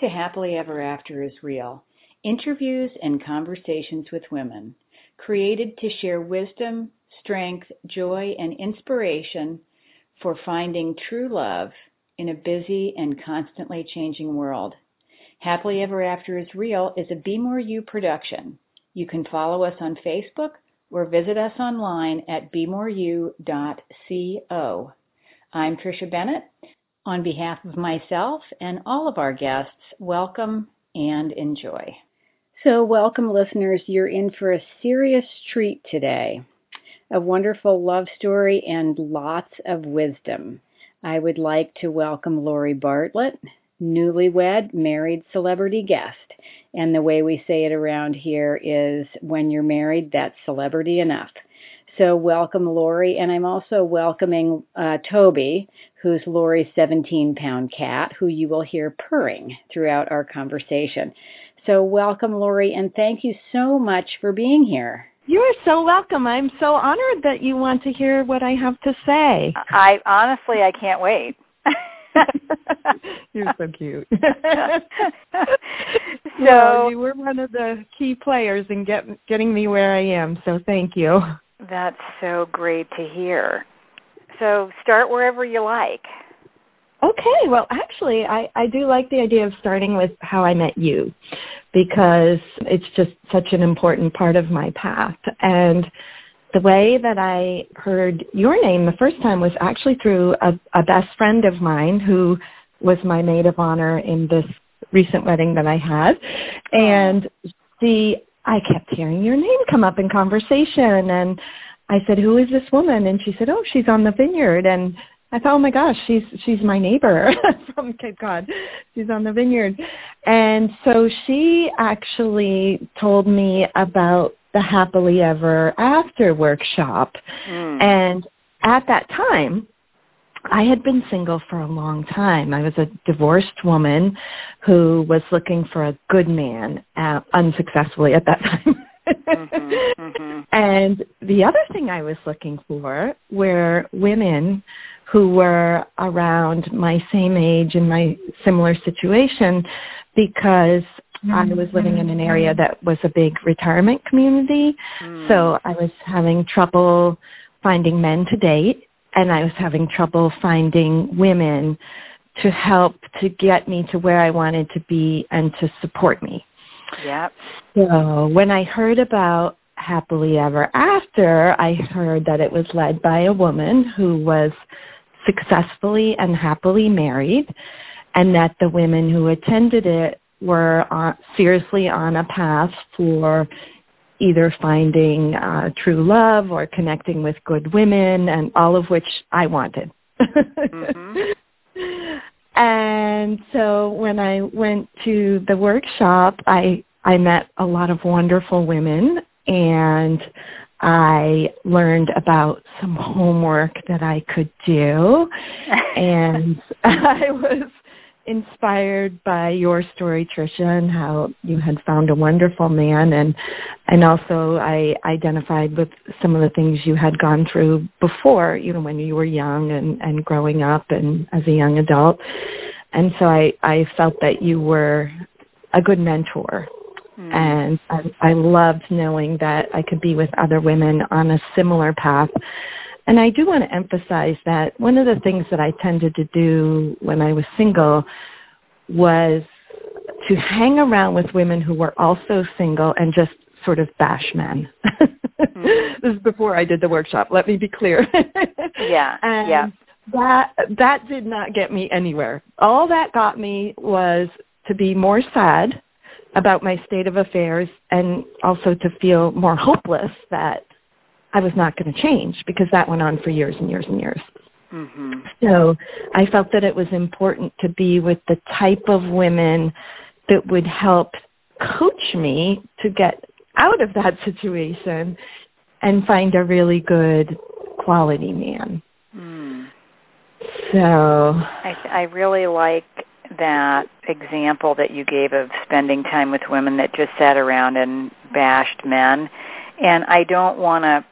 to Happily Ever After is Real interviews and conversations with women, created to share wisdom, strength, joy, and inspiration for finding true love in a busy and constantly changing world. Happily Ever After is Real is a Be More You production. You can follow us on Facebook or visit us online at bemoreyou.co. I'm Tricia Bennett. On behalf of myself and all of our guests, welcome and enjoy. So, welcome, listeners. You're in for a serious treat today. A wonderful love story and lots of wisdom. I would like to welcome Laurie Bartlett, newlywed married celebrity guest. And the way we say it around here is when you're married, that's celebrity enough. So welcome, Laurie. And I'm also welcoming uh, Toby, who's Laurie's 17 pound cat, who you will hear purring throughout our conversation. So welcome, Laurie, and thank you so much for being here. You are so welcome. I'm so honored that you want to hear what I have to say. I honestly, I can't wait. You're so cute. so well, you were one of the key players in get, getting me where I am. So thank you. That's so great to hear. So start wherever you like. Okay, well actually I, I do like the idea of starting with how I met you because it's just such an important part of my path. And the way that I heard your name the first time was actually through a, a best friend of mine who was my maid of honor in this recent wedding that I had. And she I kept hearing your name come up in conversation and I said, Who is this woman? And she said, Oh, she's on the vineyard and I thought, oh my gosh, she's she's my neighbor from Cape Cod. She's on the vineyard, and so she actually told me about the happily ever after workshop, mm. and at that time, I had been single for a long time. I was a divorced woman who was looking for a good man, uh, unsuccessfully at that time. mm-hmm, mm-hmm. And the other thing I was looking for were women who were around my same age and my similar situation because I was living in an area that was a big retirement community. Mm. So I was having trouble finding men to date and I was having trouble finding women to help to get me to where I wanted to be and to support me. Yep. So when I heard about Happily Ever After, I heard that it was led by a woman who was successfully and happily married and that the women who attended it were uh, seriously on a path for either finding uh, true love or connecting with good women and all of which I wanted. mm-hmm. And so when I went to the workshop, I I met a lot of wonderful women and I learned about some homework that I could do and I was inspired by your story, Tricia, and how you had found a wonderful man, and and also I identified with some of the things you had gone through before, you know, when you were young and and growing up and as a young adult, and so I I felt that you were a good mentor. Mm. And I, I loved knowing that I could be with other women on a similar path and I do want to emphasize that one of the things that I tended to do when I was single was to hang around with women who were also single and just sort of bash men. mm-hmm. This is before I did the workshop. Let me be clear. yeah. And yeah. That that did not get me anywhere. All that got me was to be more sad about my state of affairs and also to feel more hopeless that I was not going to change because that went on for years and years and years. Mm-hmm. So I felt that it was important to be with the type of women that would help coach me to get out of that situation and find a really good quality man. Mm. So I, I really like that example that you gave of spending time with women that just sat around and bashed men. And I don't want to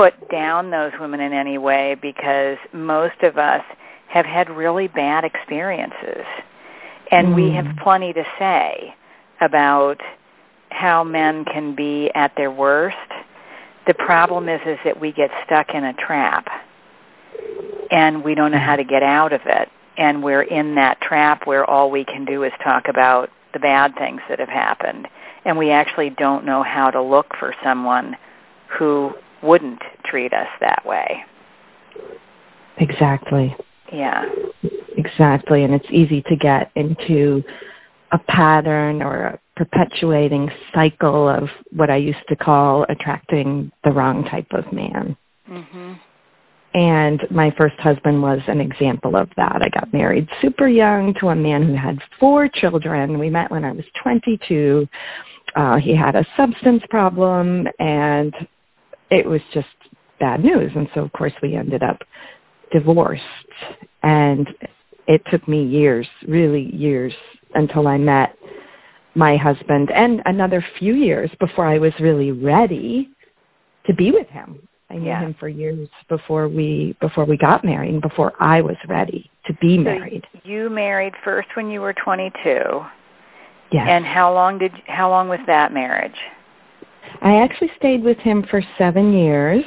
put down those women in any way because most of us have had really bad experiences. And mm. we have plenty to say about how men can be at their worst. The problem is is that we get stuck in a trap and we don't know how to get out of it. And we're in that trap where all we can do is talk about the bad things that have happened. And we actually don't know how to look for someone who wouldn't treat us that way. Exactly. Yeah. Exactly. And it's easy to get into a pattern or a perpetuating cycle of what I used to call attracting the wrong type of man. Mm-hmm. And my first husband was an example of that. I got married super young to a man who had four children. We met when I was 22. Uh, he had a substance problem and it was just bad news. And so of course we ended up divorced. And it took me years, really years, until I met my husband and another few years before I was really ready to be with him. I knew yeah. him for years before we before we got married and before I was ready to be so married. You married first when you were 22. Yes. And how long did how long was that marriage? I actually stayed with him for 7 years.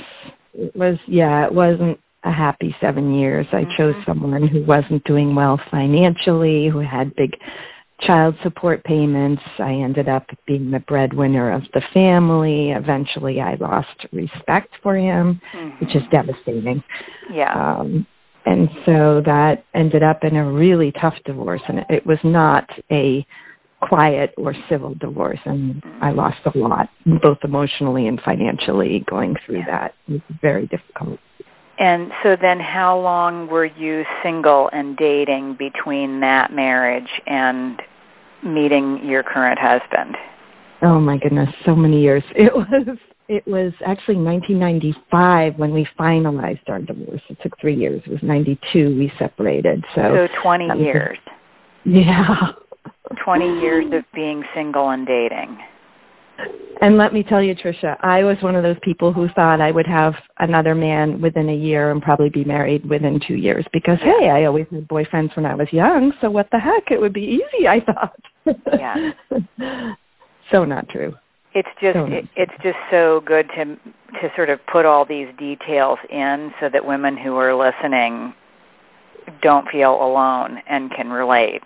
It was yeah, it wasn't a happy 7 years. I mm-hmm. chose someone who wasn't doing well financially, who had big child support payments. I ended up being the breadwinner of the family. Eventually, I lost respect for him, mm-hmm. which is devastating. Yeah. Um, and so that ended up in a really tough divorce, and it was not a quiet or civil divorce, and I mm-hmm. lost a lot, both emotionally and financially, going through yeah. that. It was very difficult. And so then how long were you single and dating between that marriage and meeting your current husband? Oh my goodness, so many years. It was it was actually 1995 when we finalized our divorce. It took 3 years. It was 92 we separated. So So 20 years. Yeah. 20 years of being single and dating. And let me tell you, Tricia, I was one of those people who thought I would have another man within a year and probably be married within two years because, hey, I always had boyfriends when I was young, so what the heck? It would be easy, I thought. Yeah. so not true. It's just so it, it's just so good to to sort of put all these details in so that women who are listening don't feel alone and can relate.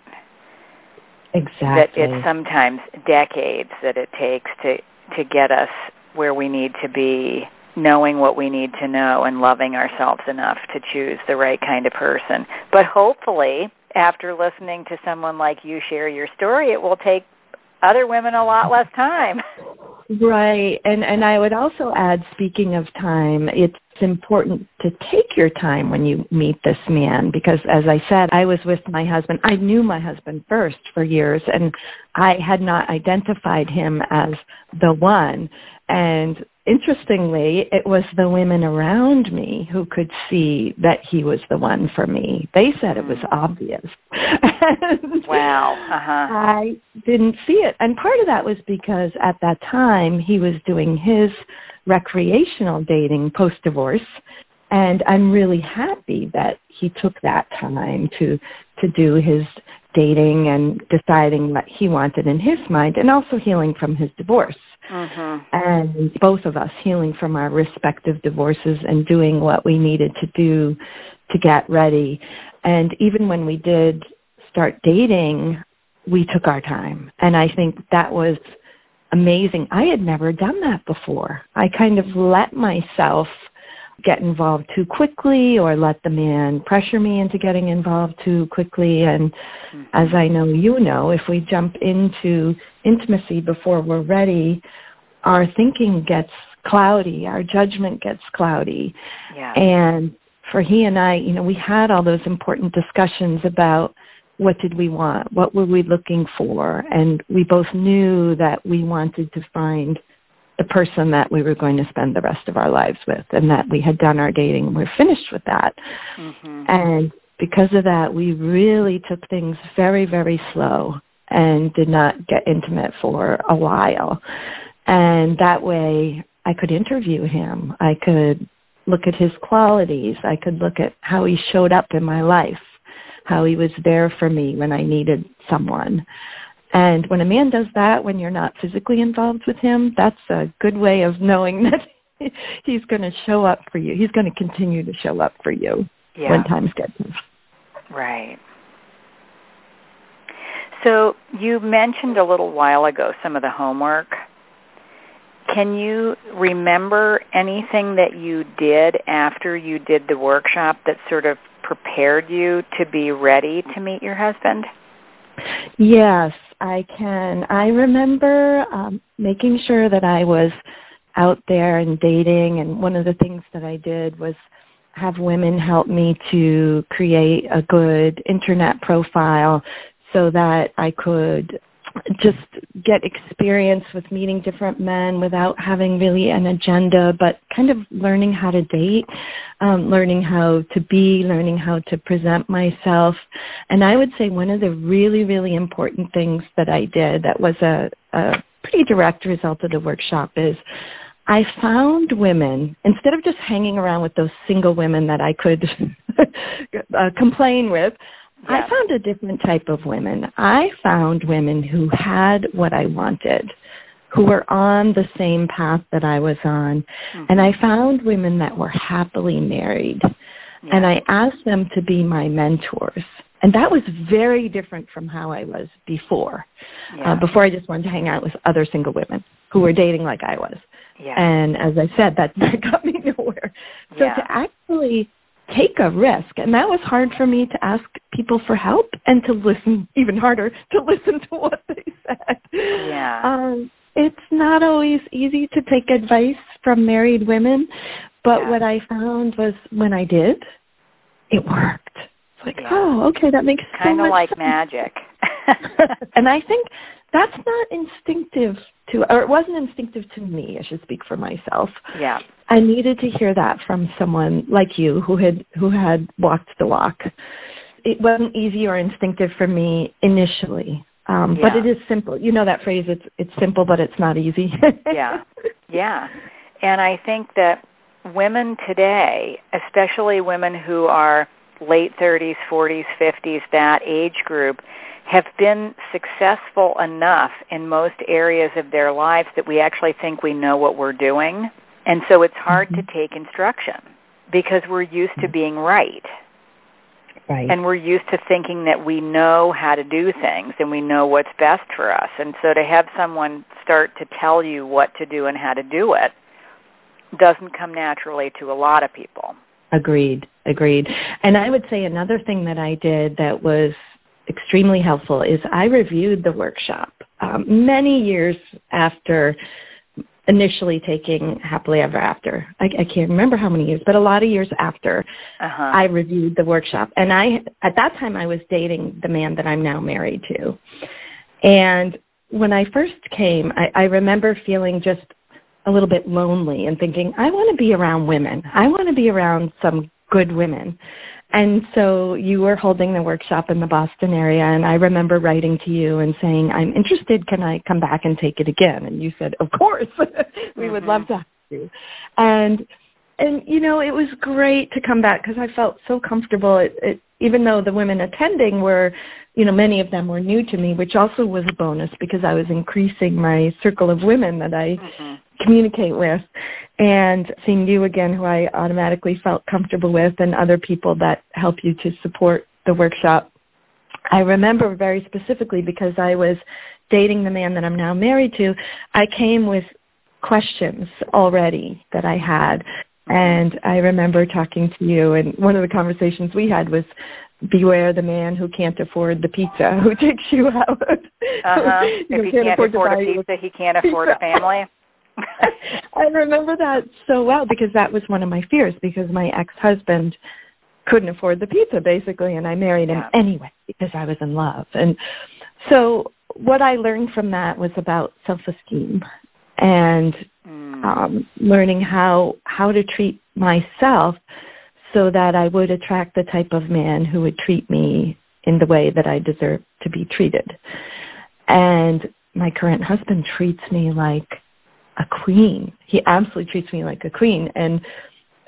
Exactly. That it's sometimes decades that it takes to to get us where we need to be, knowing what we need to know and loving ourselves enough to choose the right kind of person. But hopefully, after listening to someone like you share your story, it will take other women a lot less time. Right. And and I would also add speaking of time, it's important to take your time when you meet this man because as I said, I was with my husband. I knew my husband first for years and I had not identified him as the one. And interestingly, it was the women around me who could see that he was the one for me. They said it was mm. obvious. wow. Uh-huh. I didn't see it. And part of that was because at that time he was doing his recreational dating post-divorce and I'm really happy that he took that time to to do his dating and deciding what he wanted in his mind and also healing from his divorce. Mm-hmm. And both of us healing from our respective divorces and doing what we needed to do to get ready. And even when we did start dating, we took our time. And I think that was amazing. I had never done that before. I kind of let myself get involved too quickly or let the man pressure me into getting involved too quickly. And mm-hmm. as I know you know, if we jump into intimacy before we're ready, our thinking gets cloudy, our judgment gets cloudy. Yeah. And for he and I, you know, we had all those important discussions about what did we want? What were we looking for? And we both knew that we wanted to find the person that we were going to spend the rest of our lives with and that we had done our dating and we're finished with that. Mm-hmm. And because of that, we really took things very, very slow and did not get intimate for a while. And that way I could interview him. I could look at his qualities. I could look at how he showed up in my life, how he was there for me when I needed someone. And when a man does that when you're not physically involved with him, that's a good way of knowing that he's going to show up for you. He's going to continue to show up for you yeah. when times get tough. Right. So you mentioned a little while ago some of the homework. Can you remember anything that you did after you did the workshop that sort of prepared you to be ready to meet your husband? Yes, I can. I remember um, making sure that I was out there and dating, and one of the things that I did was have women help me to create a good internet profile so that I could just get experience with meeting different men without having really an agenda, but kind of learning how to date, um, learning how to be, learning how to present myself. And I would say one of the really, really important things that I did that was a, a pretty direct result of the workshop is I found women, instead of just hanging around with those single women that I could uh, complain with, I found a different type of women. I found women who had what I wanted, who were on the same path that I was on. Mm-hmm. And I found women that were happily married. Yeah. And I asked them to be my mentors. And that was very different from how I was before. Yeah. Uh, before I just wanted to hang out with other single women who were dating like I was. Yeah. And as I said, that, that got me nowhere. So to actually take a risk. And that was hard for me to ask people for help and to listen, even harder, to listen to what they said. Yeah. Um, it's not always easy to take advice from married women, but yeah. what I found was when I did, it worked. It's like, yeah. oh, okay, that makes kind of like sense. magic. and I think that's not instinctive to, or it wasn't instinctive to me. I should speak for myself. Yeah. I needed to hear that from someone like you who had who had walked the walk. It wasn't easy or instinctive for me initially, um, yeah. but it is simple. You know that phrase. It's it's simple, but it's not easy. yeah, yeah, and I think that women today, especially women who are late 30s, 40s, 50s, that age group, have been successful enough in most areas of their lives that we actually think we know what we're doing. And so it's hard mm-hmm. to take instruction because we're used to being right. Right. And we're used to thinking that we know how to do things and we know what's best for us. And so to have someone start to tell you what to do and how to do it doesn't come naturally to a lot of people. Agreed. Agreed. And I would say another thing that I did that was extremely helpful is I reviewed the workshop um, many years after initially taking Happily Ever After. I, I can't remember how many years, but a lot of years after uh-huh. I reviewed the workshop. And I, at that time, I was dating the man that I'm now married to. And when I first came, I, I remember feeling just a little bit lonely and thinking, I want to be around women. I want to be around some good women. And so you were holding the workshop in the Boston area, and I remember writing to you and saying, I'm interested. Can I come back and take it again? And you said, of course. we mm-hmm. would love to have you. And, and, you know, it was great to come back because I felt so comfortable. It, it, even though the women attending were, you know, many of them were new to me, which also was a bonus because I was increasing my circle of women that I mm-hmm communicate with and seeing you again who I automatically felt comfortable with and other people that help you to support the workshop. I remember very specifically because I was dating the man that I'm now married to, I came with questions already that I had. And I remember talking to you and one of the conversations we had was beware the man who can't afford the pizza who takes you out. Uh-huh. if he can't afford, afford a pizza, he can't afford a family. I remember that so well because that was one of my fears because my ex-husband couldn't afford the pizza basically and I married him yeah. anyway because I was in love. And so what I learned from that was about self-esteem and mm. um, learning how how to treat myself so that I would attract the type of man who would treat me in the way that I deserve to be treated. And my current husband treats me like a queen. He absolutely treats me like a queen. And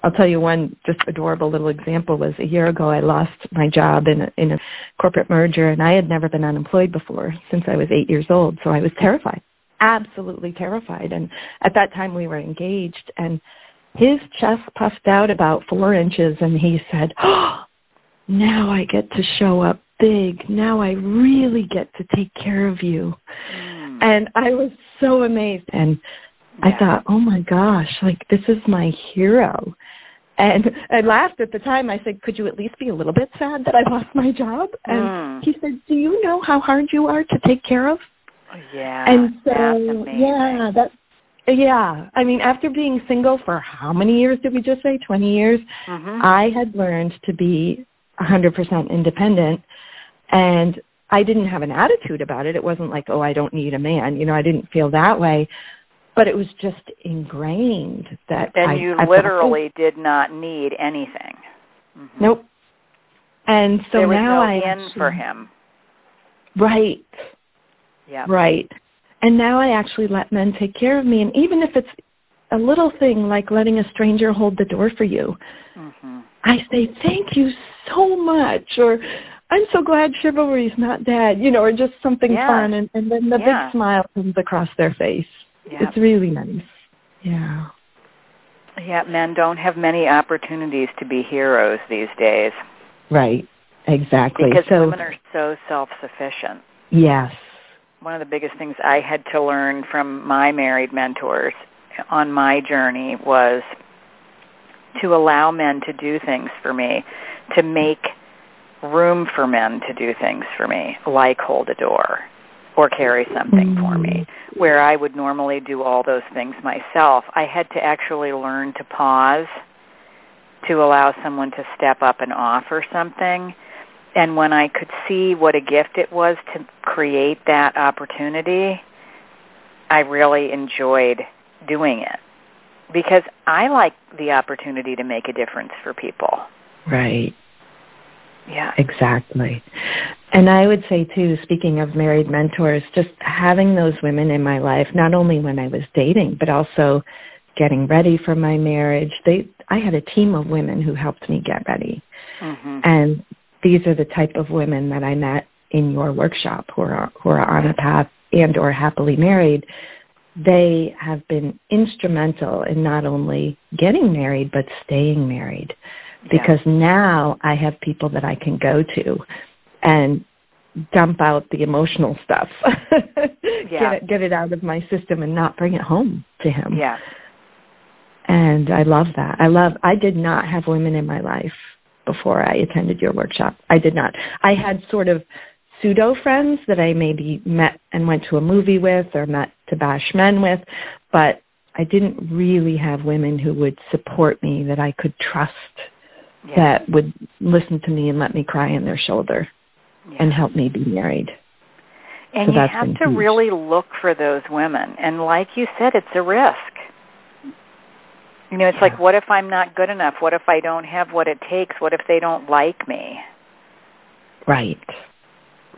I'll tell you one just adorable little example was a year ago I lost my job in a, in a corporate merger and I had never been unemployed before since I was 8 years old so I was terrified absolutely terrified and at that time we were engaged and his chest puffed out about 4 inches and he said oh, now I get to show up big now I really get to take care of you mm. and I was so amazed and I thought, oh my gosh, like this is my hero. And I laughed at the time. I said, could you at least be a little bit sad that I lost my job? And mm. he said, do you know how hard you are to take care of? Yeah. And so, yeah, that's yeah. I mean, after being single for how many years did we just say? 20 years? Mm-hmm. I had learned to be 100% independent. And I didn't have an attitude about it. It wasn't like, oh, I don't need a man. You know, I didn't feel that way but it was just ingrained that and I, you I literally did not need anything. Mm-hmm. Nope. And so there was now no I in actually, for him. Right. Yeah. Right. And now I actually let men take care of me, and even if it's a little thing like letting a stranger hold the door for you, mm-hmm. I say thank you so much, or I'm so glad chivalry's not dead, you know, or just something yeah. fun, and, and then the yeah. big smile comes across their face. Yeah. It's really nice. Yeah. Yeah, men don't have many opportunities to be heroes these days. Right. Exactly. Because so, women are so self-sufficient. Yes. One of the biggest things I had to learn from my married mentors on my journey was to allow men to do things for me, to make room for men to do things for me, like hold a door or carry something mm-hmm. for me, where I would normally do all those things myself. I had to actually learn to pause to allow someone to step up and offer something. And when I could see what a gift it was to create that opportunity, I really enjoyed doing it because I like the opportunity to make a difference for people. Right. Yeah. Exactly. And I would say too, speaking of married mentors, just having those women in my life, not only when I was dating, but also getting ready for my marriage. They I had a team of women who helped me get ready. Mm-hmm. And these are the type of women that I met in your workshop who are who are on a path and or happily married. They have been instrumental in not only getting married but staying married because yeah. now I have people that I can go to and dump out the emotional stuff. yeah. Get it get it out of my system and not bring it home to him. Yeah. And I love that. I love I did not have women in my life before I attended your workshop. I did not. I had sort of pseudo friends that I maybe met and went to a movie with or met to bash men with, but I didn't really have women who would support me that I could trust yeah. that would listen to me and let me cry on their shoulder yeah. and help me be married. And so you have to huge. really look for those women. And like you said, it's a risk. You know, it's yeah. like, what if I'm not good enough? What if I don't have what it takes? What if they don't like me? Right.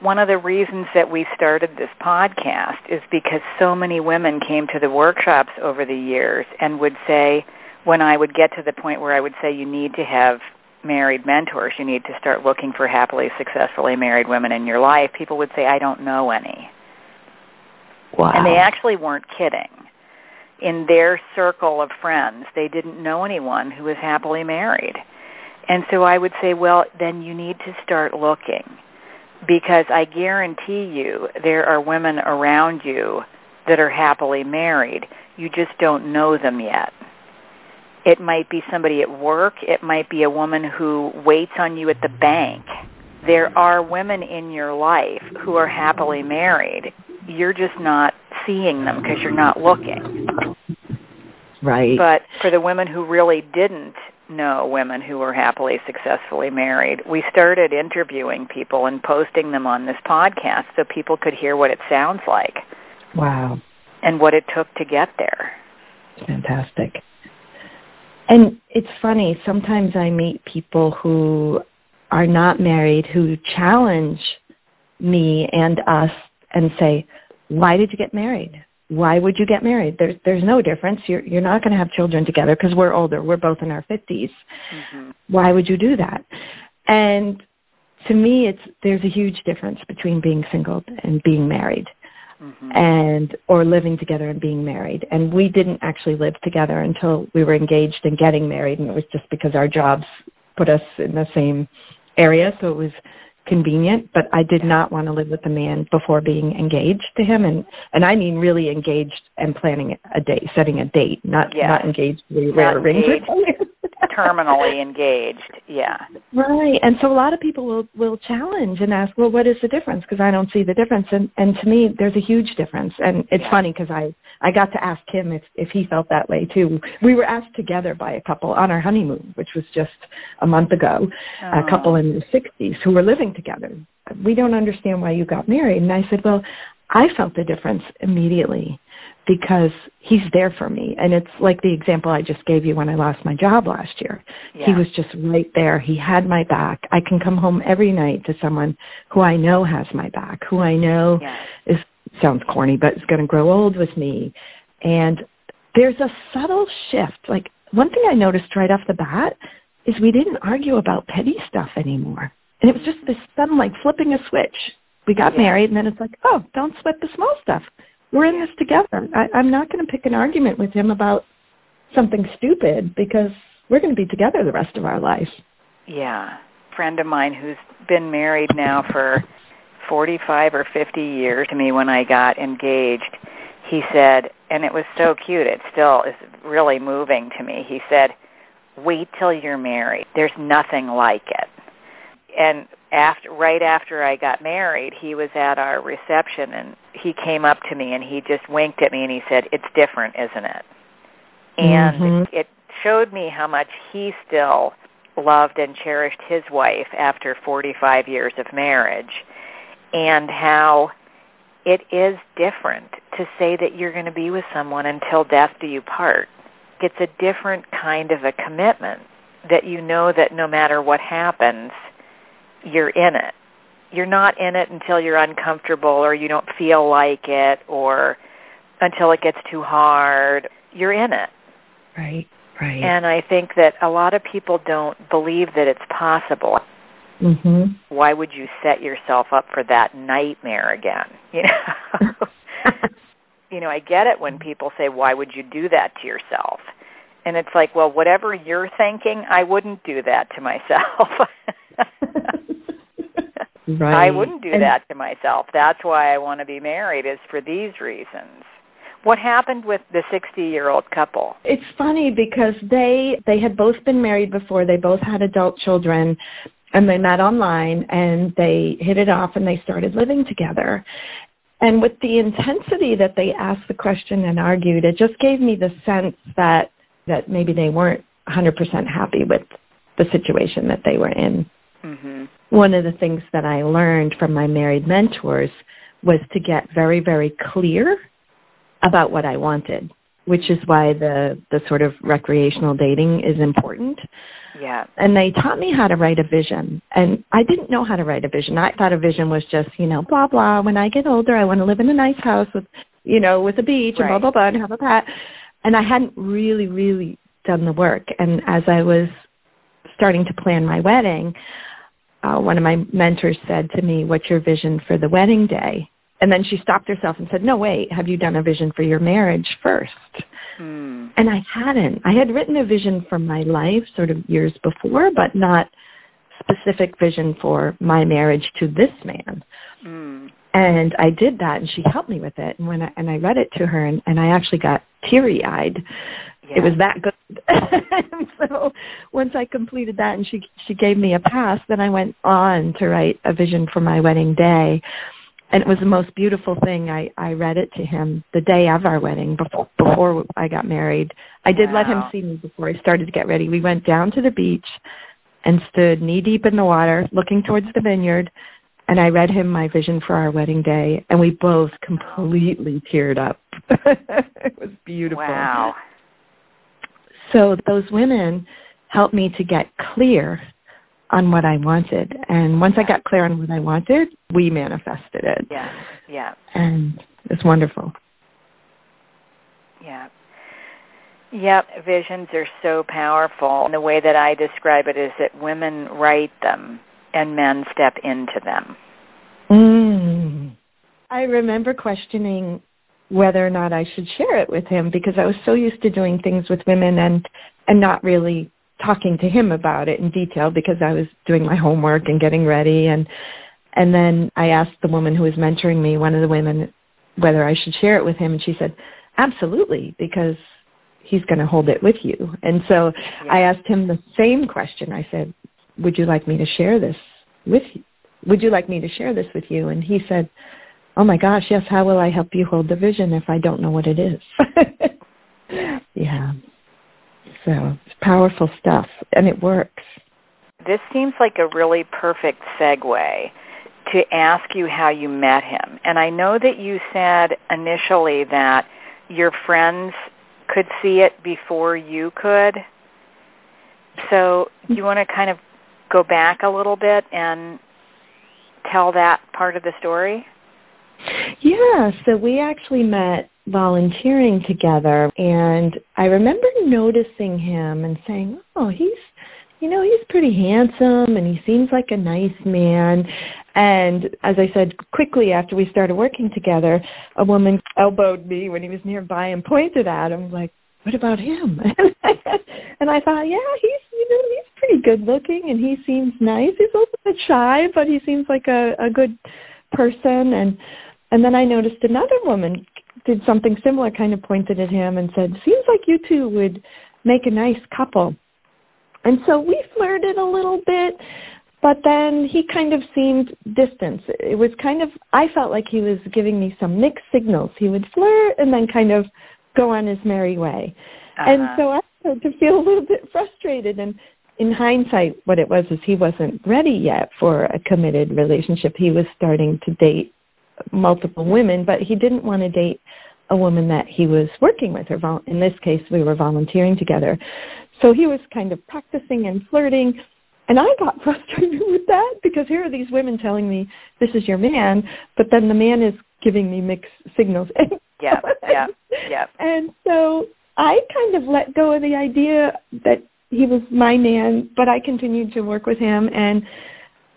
One of the reasons that we started this podcast is because so many women came to the workshops over the years and would say, when I would get to the point where I would say you need to have married mentors, you need to start looking for happily, successfully married women in your life, people would say, I don't know any. Wow. And they actually weren't kidding. In their circle of friends, they didn't know anyone who was happily married. And so I would say, well, then you need to start looking because I guarantee you there are women around you that are happily married. You just don't know them yet. It might be somebody at work. It might be a woman who waits on you at the bank. There are women in your life who are happily married. You're just not seeing them because you're not looking. Right. But for the women who really didn't know women who were happily successfully married, we started interviewing people and posting them on this podcast so people could hear what it sounds like. Wow. And what it took to get there. Fantastic. And it's funny, sometimes I meet people who are not married who challenge me and us and say, why did you get married? why would you get married? There's there's no difference. You're you're not going to have children together because we're older. We're both in our 50s. Mm-hmm. Why would you do that? And to me, it's there's a huge difference between being single and being married, mm-hmm. and or living together and being married. And we didn't actually live together until we were engaged and getting married, and it was just because our jobs put us in the same area, so it was convenient, but I did not want to live with a man before being engaged to him and and I mean really engaged and planning a date, setting a date, not yes. not engaged where a ring terminally engaged. Yeah. Right. And so a lot of people will will challenge and ask, "Well, what is the difference?" because I don't see the difference. And and to me, there's a huge difference. And it's yeah. funny because I I got to ask him if if he felt that way too. We were asked together by a couple on our honeymoon, which was just a month ago, oh. a couple oh. in their 60s who were living together. We don't understand why you got married. And I said, "Well, I felt the difference immediately because he's there for me. And it's like the example I just gave you when I lost my job last year. Yeah. He was just right there. He had my back. I can come home every night to someone who I know has my back, who I know yeah. is sounds corny, but is going to grow old with me. And there's a subtle shift. Like one thing I noticed right off the bat is we didn't argue about petty stuff anymore. And it was just this sudden like flipping a switch. We got yeah. married and then it's like, oh, don't sweat the small stuff we're in this together. I, I'm not going to pick an argument with him about something stupid because we're going to be together the rest of our life. Yeah. Friend of mine who's been married now for 45 or 50 years to me when I got engaged, he said, and it was so cute, it still is really moving to me. He said, wait till you're married. There's nothing like it. And after right after I got married, he was at our reception and he came up to me and he just winked at me and he said, "It's different, isn't it?" And mm-hmm. it showed me how much he still loved and cherished his wife after 45 years of marriage and how it is different to say that you're going to be with someone until death do you part. It's a different kind of a commitment that you know that no matter what happens, you're in it. You're not in it until you're uncomfortable or you don't feel like it or until it gets too hard. You're in it. Right, right. And I think that a lot of people don't believe that it's possible. hmm Why would you set yourself up for that nightmare again? You know. you know, I get it when people say, "Why would you do that to yourself?" And it's like, well, whatever you're thinking, I wouldn't do that to myself. right. I wouldn't do and, that to myself. That's why I want to be married is for these reasons. What happened with the 60-year-old couple? It's funny because they they had both been married before. They both had adult children and they met online and they hit it off and they started living together. And with the intensity that they asked the question and argued, it just gave me the sense that that maybe they weren't 100% happy with the situation that they were in. Mm-hmm. One of the things that I learned from my married mentors was to get very, very clear about what I wanted, which is why the, the sort of recreational dating is important. Yeah. And they taught me how to write a vision. And I didn't know how to write a vision. I thought a vision was just, you know, blah, blah. When I get older, I want to live in a nice house with, you know, with a beach right. and blah, blah, blah, and have a pet. And I hadn't really, really done the work. And as I was starting to plan my wedding, uh, one of my mentors said to me, what's your vision for the wedding day? And then she stopped herself and said, no, wait, have you done a vision for your marriage first? Hmm. And I hadn't. I had written a vision for my life sort of years before, but not specific vision for my marriage to this man. Hmm. And I did that, and she helped me with it. And when I, and I read it to her, and, and I actually got teary eyed. Yeah. It was that good. so once I completed that, and she she gave me a pass, then I went on to write a vision for my wedding day. And it was the most beautiful thing. I I read it to him the day of our wedding, before before I got married. I did wow. let him see me before I started to get ready. We went down to the beach and stood knee deep in the water, looking towards the vineyard and I read him my vision for our wedding day, and we both completely teared up. it was beautiful. Wow. So those women helped me to get clear on what I wanted. And once I got clear on what I wanted, we manifested it. Yeah, yeah. And it's wonderful. Yeah. Yep, visions are so powerful. And the way that I describe it is that women write them and men step into them. Mm. I remember questioning whether or not I should share it with him because I was so used to doing things with women and and not really talking to him about it in detail because I was doing my homework and getting ready and and then I asked the woman who was mentoring me, one of the women, whether I should share it with him and she said, "Absolutely, because he's going to hold it with you." And so yeah. I asked him the same question. I said, "Would you like me to share this with you? Would you like me to share this with you?" And he said, "Oh my gosh, yes, how will I help you hold the vision if I don't know what it is?" yeah. So it's powerful stuff, and it works. This seems like a really perfect segue to ask you how you met him. And I know that you said initially that your friends could see it before you could. So do you want to kind of go back a little bit and tell that part of the story? Yeah, so we actually met volunteering together and I remember noticing him and saying, "Oh, he's you know, he's pretty handsome and he seems like a nice man." And as I said, quickly after we started working together, a woman elbowed me when he was nearby and pointed at him like, "What about him?" and I thought, "Yeah, he's you know, he's pretty good looking and he seems nice. He's a little bit shy, but he seems like a a good person." And and then I noticed another woman did something similar, kind of pointed at him and said, seems like you two would make a nice couple. And so we flirted a little bit, but then he kind of seemed distant. It was kind of, I felt like he was giving me some mixed signals. He would flirt and then kind of go on his merry way. Uh-huh. And so I started to feel a little bit frustrated. And in hindsight, what it was is he wasn't ready yet for a committed relationship. He was starting to date multiple women, but he didn't want to date a woman that he was working with. Or vol- in this case, we were volunteering together. So he was kind of practicing and flirting. And I got frustrated with that because here are these women telling me this is your man, but then the man is giving me mixed signals. yeah, yeah, yeah. And so I kind of let go of the idea that he was my man, but I continued to work with him and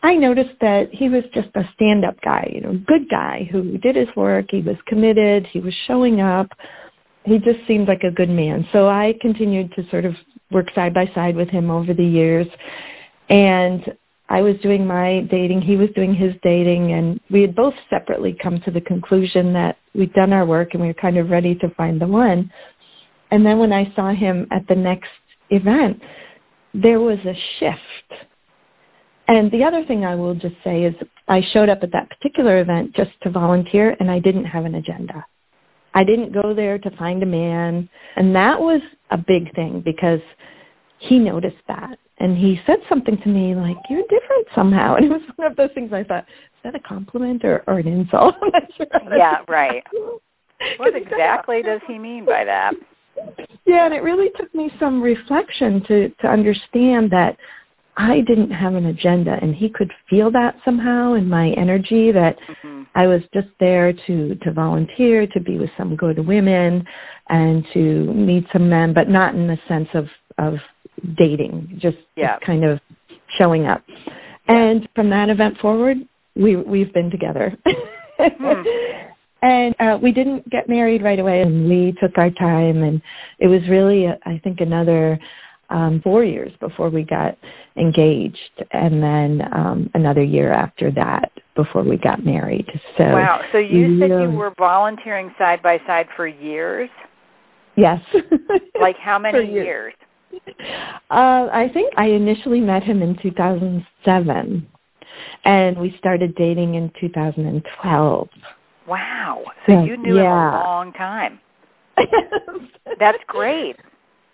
I noticed that he was just a stand-up guy, you know, good guy who did his work. He was committed. He was showing up. He just seemed like a good man. So I continued to sort of work side by side with him over the years. And I was doing my dating, he was doing his dating, and we had both separately come to the conclusion that we'd done our work and we were kind of ready to find the one. And then when I saw him at the next event, there was a shift and the other thing I will just say is I showed up at that particular event just to volunteer and I didn't have an agenda. I didn't go there to find a man. And that was a big thing because he noticed that. And he said something to me like, you're different somehow. And it was one of those things I thought, is that a compliment or, or an insult? sure. Yeah, right. what exactly does he mean by that? Yeah, and it really took me some reflection to, to understand that I didn't have an agenda and he could feel that somehow in my energy that mm-hmm. I was just there to to volunteer, to be with some good women and to meet some men, but not in the sense of of dating, just, yeah. just kind of showing up. Yeah. And from that event forward, we we've been together. hmm. And uh, we didn't get married right away, and we took our time, and it was really, I think, another um, four years before we got engaged, and then um, another year after that before we got married. So wow! So you said you were volunteering side by side for years. Yes. like how many years? Uh, I think I initially met him in 2007, and we started dating in 2012. Wow! So you knew yeah. him a long time. That's great.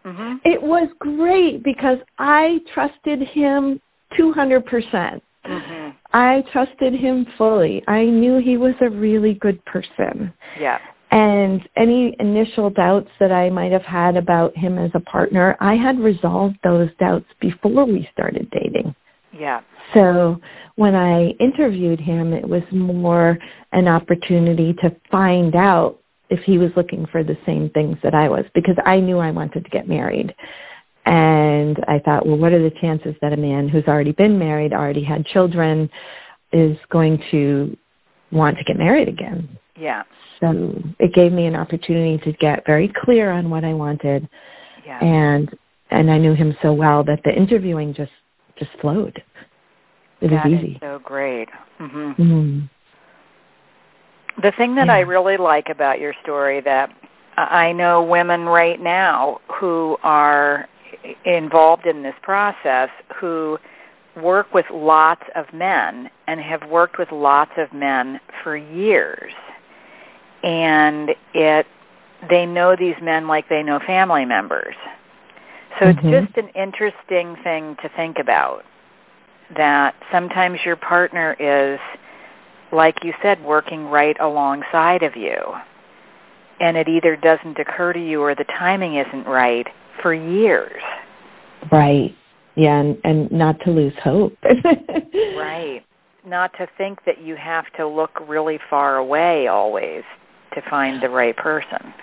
Mm-hmm. It was great because I trusted him 200%. Mm-hmm. I trusted him fully. I knew he was a really good person. Yeah. And any initial doubts that I might have had about him as a partner, I had resolved those doubts before we started dating. Yeah. So when I interviewed him, it was more an opportunity to find out if he was looking for the same things that I was because I knew I wanted to get married. And I thought, well, what are the chances that a man who's already been married, already had children, is going to want to get married again? Yeah. So it gave me an opportunity to get very clear on what I wanted. Yeah. And and I knew him so well that the interviewing just just flowed. It that was easy. so great. hmm Mm-hmm. The thing that Yeah. I really like about your story that I know women right now who are involved in this process who work with lots of men and have worked with lots of men for years. And it they know these men like they know family members. So Mhm. it's just an interesting thing to think about that sometimes your partner is like you said working right alongside of you and it either doesn't occur to you or the timing isn't right for years. Right. Yeah, and, and not to lose hope. Right. Not to think that you have to look really far away always to find the right person.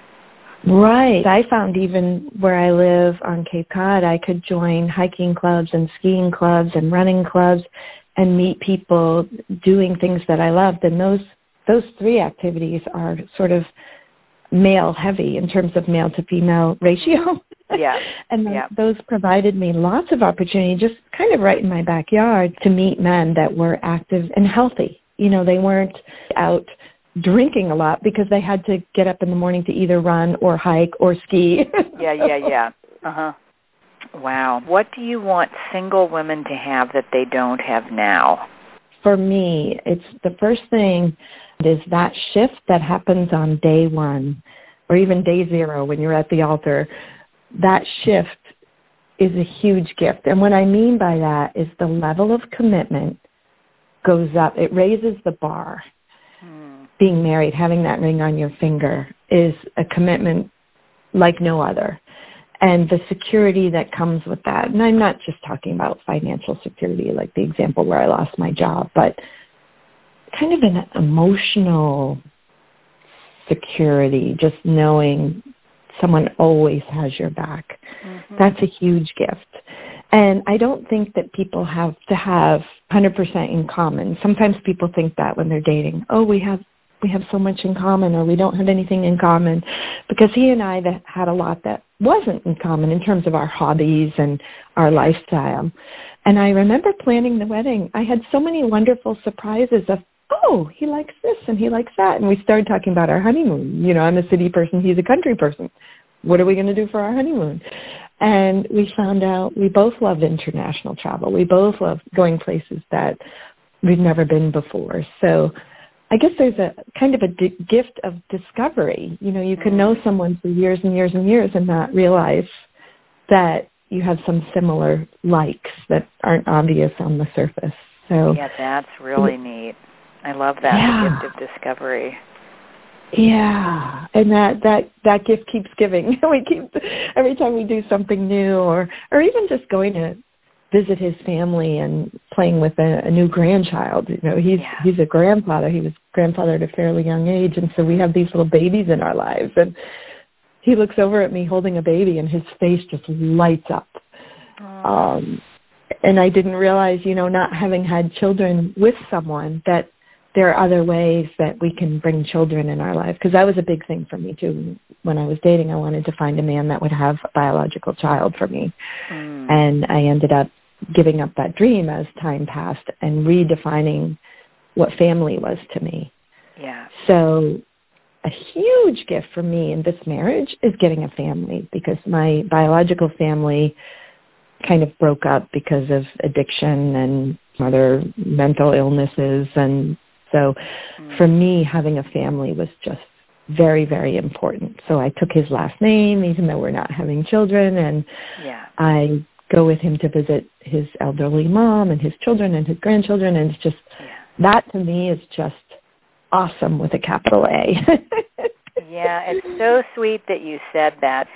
Right. I found even where I live on Cape Cod, I could join hiking clubs and skiing clubs and running clubs and meet people doing things that I loved. And those those three activities are sort of male heavy in terms of male to female ratio. Yeah. and Yeah. those provided me lots of opportunity just kind of right in my backyard to meet men that were active and healthy. You know, they weren't out drinking a lot because they had to get up in the morning to either run or hike or ski. Yeah, yeah, yeah. Uh-huh. Wow. What do you want single women to have that they don't have now? For me, it's the first thing is that shift that happens on day one or even day zero when you're at the altar. That shift is a huge gift. And what I mean by that is the level of commitment goes up. It raises the bar. Hmm. Being married, having that ring on your finger is a commitment like no other. And the security that comes with that. And I'm not just talking about financial security like the example where I lost my job, but kind of an emotional security, just knowing someone always has your back. Mhm. That's a huge gift. And I don't think that people have to have 100% in common. Sometimes people think that when they're dating, oh, we have we have so much in common or we don't have anything in common because he and I that had a lot that wasn't in common in terms of our hobbies and our lifestyle. And I remember planning the wedding. I had so many wonderful surprises of oh, he likes this and he likes that. And we started talking about our honeymoon. You know, I'm a city person, he's a country person. What are we going to do for our honeymoon? And we found out we both loved international travel. We both loved going places that we've never been before. So I guess there's a kind of a d- gift of discovery. You know, you can know mm-hmm. someone for years and years and years and not realize that you have some similar likes that aren't obvious on the surface. So Yeah, that's really mm. neat. I love that Yeah. gift of discovery. Yeah, and that that that gift keeps giving. we keep every time we do something new, or or even just going to visit his family and playing with a, a new grandchild. You know, he's Yeah. he's a grandfather. He was grandfather at a fairly young age, and so we have these little babies in our lives. And he looks over at me holding a baby, and his face just lights up. Um, and I didn't realize, you know, not having had children with someone that there are other ways that we can bring children in our life because that was a big thing for me too when i was dating i wanted to find a man that would have a biological child for me Mm. and i ended up giving up that dream as time passed and redefining what family was to me Yeah. so a huge gift for me in this marriage is getting a family because my biological family kind of broke up because of addiction and other mental illnesses and so hmm. for me having a family was just very very important so i took his last name even though we're not having children and Yeah. i go with him to visit his elderly mom and his children and his grandchildren and it's just Yeah. that to me is just awesome with a capital A. Yeah, it's so sweet that you said that.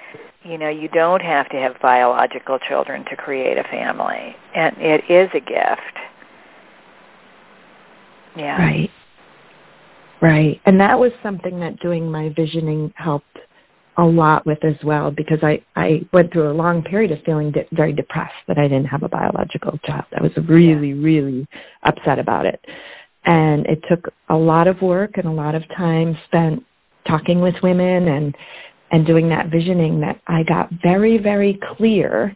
You know, you don't have to have biological children to create a family, and it is a gift. Yeah. right. Right. And that was something that doing my visioning helped a lot with as well because I, I went through a long period of feeling de- very depressed that I didn't have a biological child. I was really, yeah. really upset about it. And it took a lot of work and a lot of time spent talking with women and and doing that visioning that I got very, very clear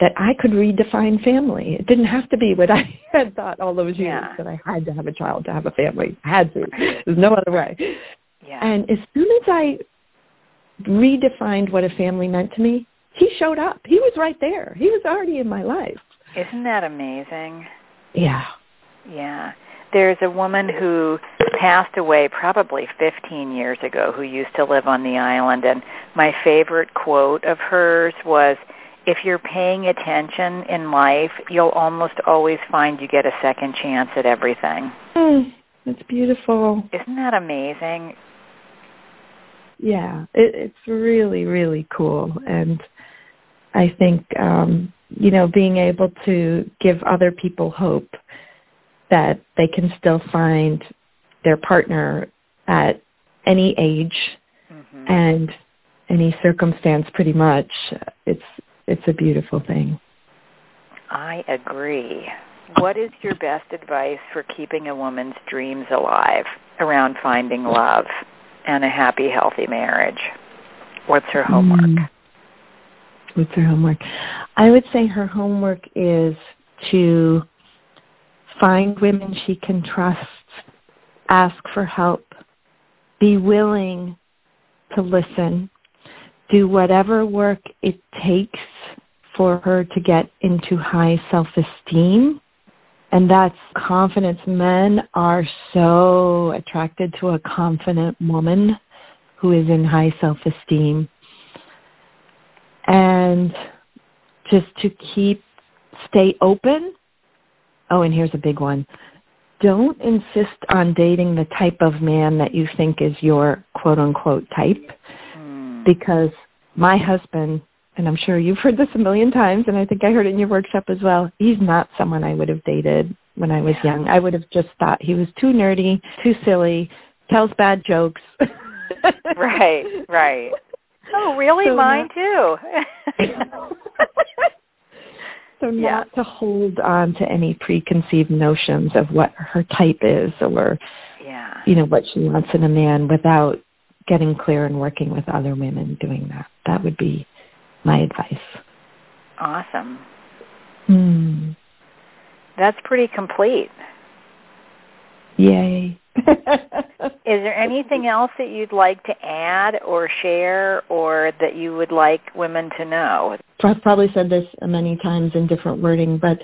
that I could redefine family. It didn't have to be what I had thought all those years yeah. that I had to have a child to have a family. I had to. There's no other way. Yeah. And as soon as I redefined what a family meant to me, he showed up. He was right there. He was already in my life. Isn't that amazing? Yeah. Yeah. There's a woman who passed away probably 15 years ago who used to live on the island and my favorite quote of hers was if you're paying attention in life, you'll almost always find you get a second chance at everything. Mm, that's beautiful. Isn't that amazing? Yeah, it, it's really, really cool. And I think, um, you know, being able to give other people hope that they can still find their partner at any age mm-hmm. and any circumstance pretty much it's it's a beautiful thing. I agree. What is your best advice for keeping a woman's dreams alive around finding love and a happy healthy marriage? What's her homework? Mm. what's her homework? I would say her homework is to find women she can trust, ask for help, be willing to listen, do whatever work it takes for her to get into high self-esteem. And that's confidence. Men are so attracted to a confident woman who is in high self-esteem. And just to keep, stay open Oh, and here's a big one. Don't insist on dating the type of man that you think is your quote unquote type. Because my husband, and I'm sure you've heard this a million times and I think I heard it in your workshop as well, he's not someone I would have dated when I was yeah. young. I would have just thought he was too nerdy, too silly, tells bad jokes. right, right. Oh, really? So Mine not, too. So not yeah. to hold on to any preconceived notions of what her type is or, yeah. you know, what she wants in a man without getting clear and working with other women doing that. That would be my advice. Awesome. Mm. That's pretty complete. Yay. Is there anything else that you'd like to add or share or that you would like women to know? I've probably said this many times in different wording, but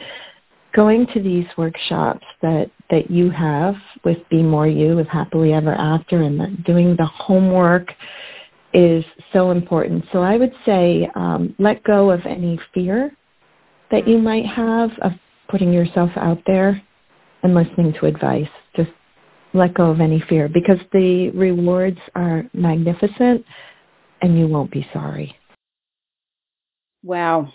going to these workshops that, that you have with Be More You, with Happily Ever After, and doing the homework is so important. So I would say um, let go of any fear that you might have of putting yourself out there and listening to advice. Just let go of any fear because the rewards are magnificent and you won't be sorry. Wow.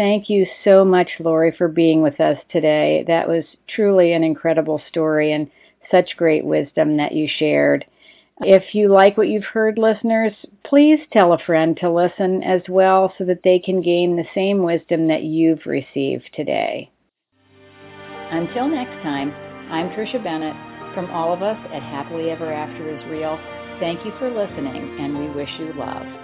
Thank you so much, Laurie, for being with us today. That was truly an incredible story and such great wisdom that you shared. If you like what you've heard, listeners, please tell a friend to listen as well so that they can gain the same wisdom that you've received today. Until next time, I'm Tricia Bennett from all of us at Happily Ever After is Real, thank you for listening and we wish you love.